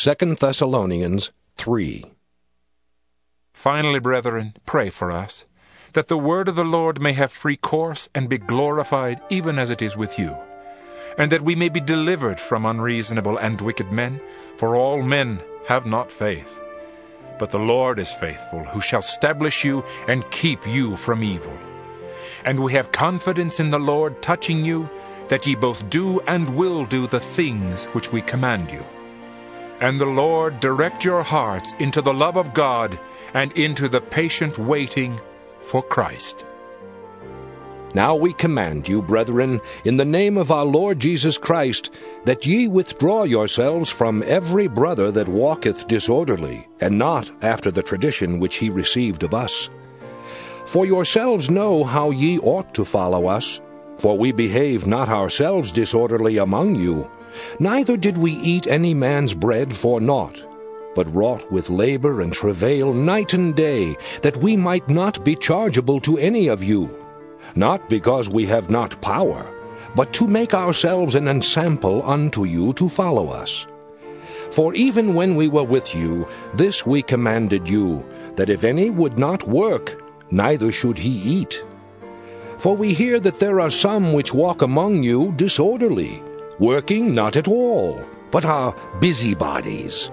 2 Thessalonians 3. Finally, brethren, pray for us, that the word of the Lord may have free course and be glorified even as it is with you, and that we may be delivered from unreasonable and wicked men, for all men have not faith. But the Lord is faithful, who shall establish you and keep you from evil. And we have confidence in the Lord touching you, that ye both do and will do the things which we command you. And the Lord direct your hearts into the love of God and into the patient waiting for Christ. Now we command you, brethren, in the name of our Lord Jesus Christ, that ye withdraw yourselves from every brother that walketh disorderly, and not after the tradition which he received of us. For yourselves know how ye ought to follow us, for we behave not ourselves disorderly among you, neither did we eat any man's bread for naught, but wrought with labor and travail night and day, that we might not be chargeable to any of you not because we have not power, but to make ourselves an ensample unto you to follow us. For even when we were with you, this we commanded you, that if any would not work, neither should he eat. For we hear that there are some which walk among you disorderly, working not at all, but are busybodies.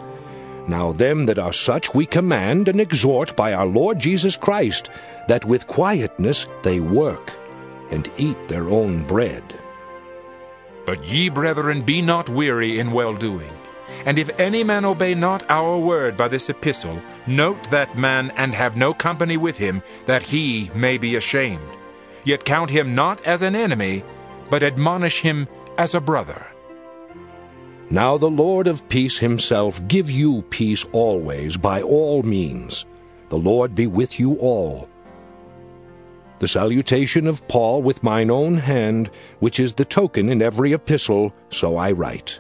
Now them that are such we command and exhort by our Lord Jesus Christ, that with quietness they work, and eat their own bread. But ye, brethren, be not weary in well doing. And if any man obey not our word by this epistle, note that man and have no company with him, that he may be ashamed. Yet count him not as an enemy, but admonish him as a brother. Now the Lord of peace himself give you peace always by all means. The Lord be with you all. The salutation of Paul with mine own hand, which is the token in every epistle, so I write.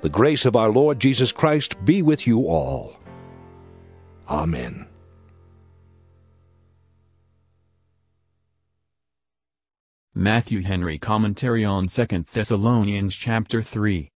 The grace of our Lord Jesus Christ be with you all. Amen. Matthew Henry Commentary on 2 Thessalonians chapter 3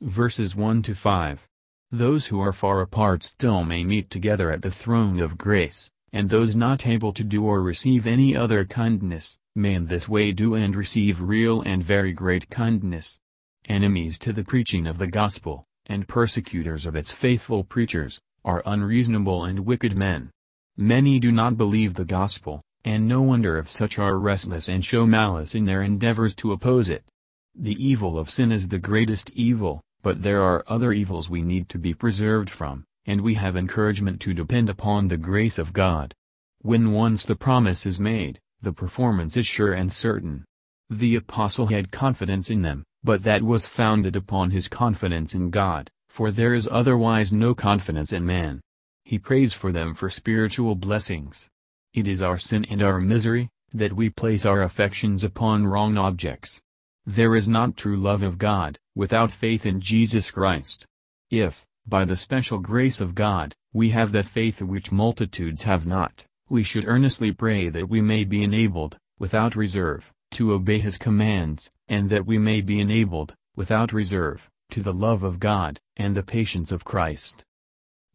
Verses 1 to 5 Those who are far apart still may meet together at the throne of grace, and those not able to do or receive any other kindness, may in this way do and receive real and very great kindness. Enemies to the preaching of the gospel, and persecutors of its faithful preachers, are unreasonable and wicked men. Many do not believe the gospel, and no wonder if such are restless and show malice in their endeavors to oppose it. The evil of sin is the greatest evil, but there are other evils we need to be preserved from, and we have encouragement to depend upon the grace of God. When once the promise is made, the performance is sure and certain. The apostle had confidence in them, but that was founded upon his confidence in God, for there is otherwise no confidence in man. He prays for them for spiritual blessings. It is our sin and our misery, that we place our affections upon wrong objects. There is not true love of God, without faith in Jesus Christ. If, by the special grace of God, we have that faith which multitudes have not, we should earnestly pray that we may be enabled, without reserve, to obey His commands, and that we may be enabled, without reserve, to the love of God, and the patience of Christ.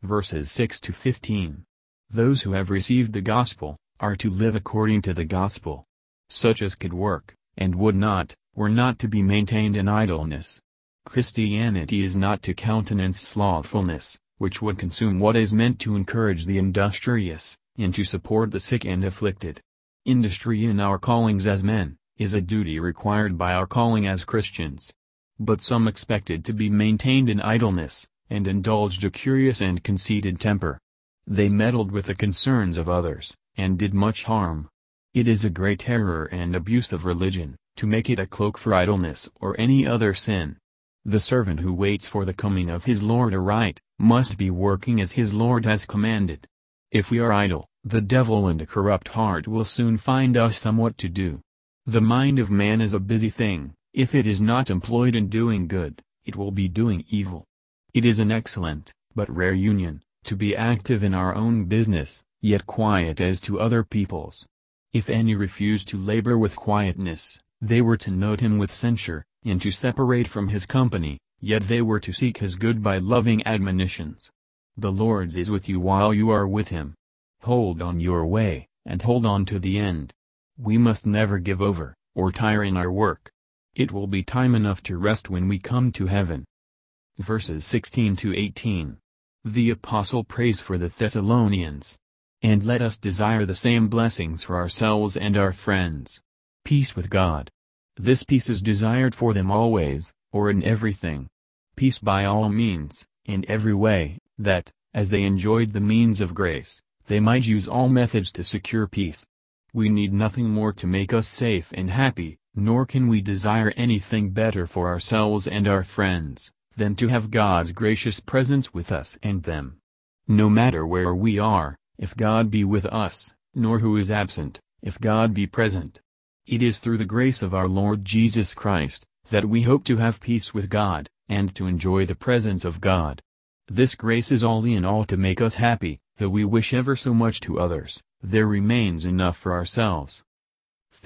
Verses 6 to 15 those who have received the gospel, are to live according to the gospel. Such as could work, and would not, were not to be maintained in idleness. Christianity is not to countenance slothfulness, which would consume what is meant to encourage the industrious, and to support the sick and afflicted. Industry in our callings as men, is a duty required by our calling as Christians. But some expected to be maintained in idleness, and indulged a curious and conceited temper. They meddled with the concerns of others, and did much harm. It is a great error and abuse of religion, to make it a cloak for idleness or any other sin. The servant who waits for the coming of his Lord aright, must be working as his Lord has commanded. If we are idle, the devil and a corrupt heart will soon find us somewhat to do. The mind of man is a busy thing, if it is not employed in doing good, it will be doing evil. It is an excellent, but rare union, to be active in our own business, yet quiet as to other people's. If any refused to labor with quietness, they were to note him with censure, and to separate from his company, Yet they were to seek his good by loving admonitions. The Lord's is with you while you are with him. Hold on your way, and hold on to the end. We must never give over, or tire in our work. It will be time enough to rest when we come to heaven. Verses 16 to 18. The Apostle prays for the Thessalonians. And let us desire the same blessings for ourselves and our friends. Peace with God. This peace is desired for them always, or in everything. Peace by all means, in every way, that, as they enjoyed the means of grace, they might use all methods to secure peace. We need nothing more to make us safe and happy, nor can we desire anything better for ourselves and our friends, than to have God's gracious presence with us and them. No matter where we are, if God be with us, nor who is absent, if God be present. It is through the grace of our Lord Jesus Christ, that we hope to have peace with God, and to enjoy the presence of God. This grace is all in all to make us happy, though we wish ever so much to others, there remains enough for ourselves.